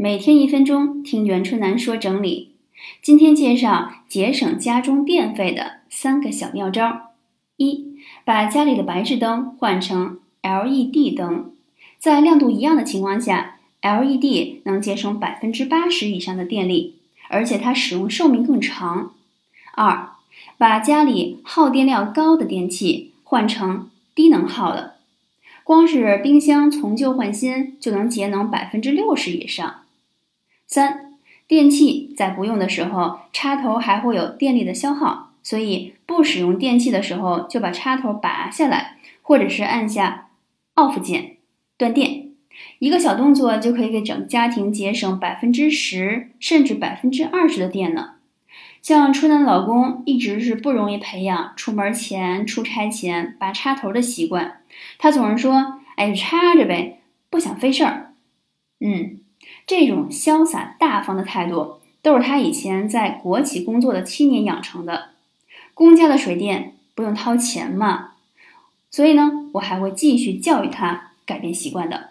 每天一分钟，听袁春楠说整理。今天介绍节省家中电费的三个小妙招：一、把家里的白炽灯换成 LED 灯，在亮度一样的情况下，LED 能节省百分之八十以上的电力，而且它使用寿命更长。二、把家里耗电量高的电器换成低能耗的，光是冰箱从旧换新就能节能百分之六十以上。三、电器在不用的时候，插头还会有电力的消耗，所以不使用电器的时候，就把插头拔下来，或者是按下 off 键断电。一个小动作就可以给整家庭节省百分之十甚至百分之二十的电呢。像春楠老公一直是不容易培养出门前、出差前拔插头的习惯，他总是说：“哎，插着呗，不想费事儿。”嗯。这种潇洒大方的态度，都是他以前在国企工作的七年养成的。公家的水电不用掏钱嘛，所以呢，我还会继续教育他改变习惯的。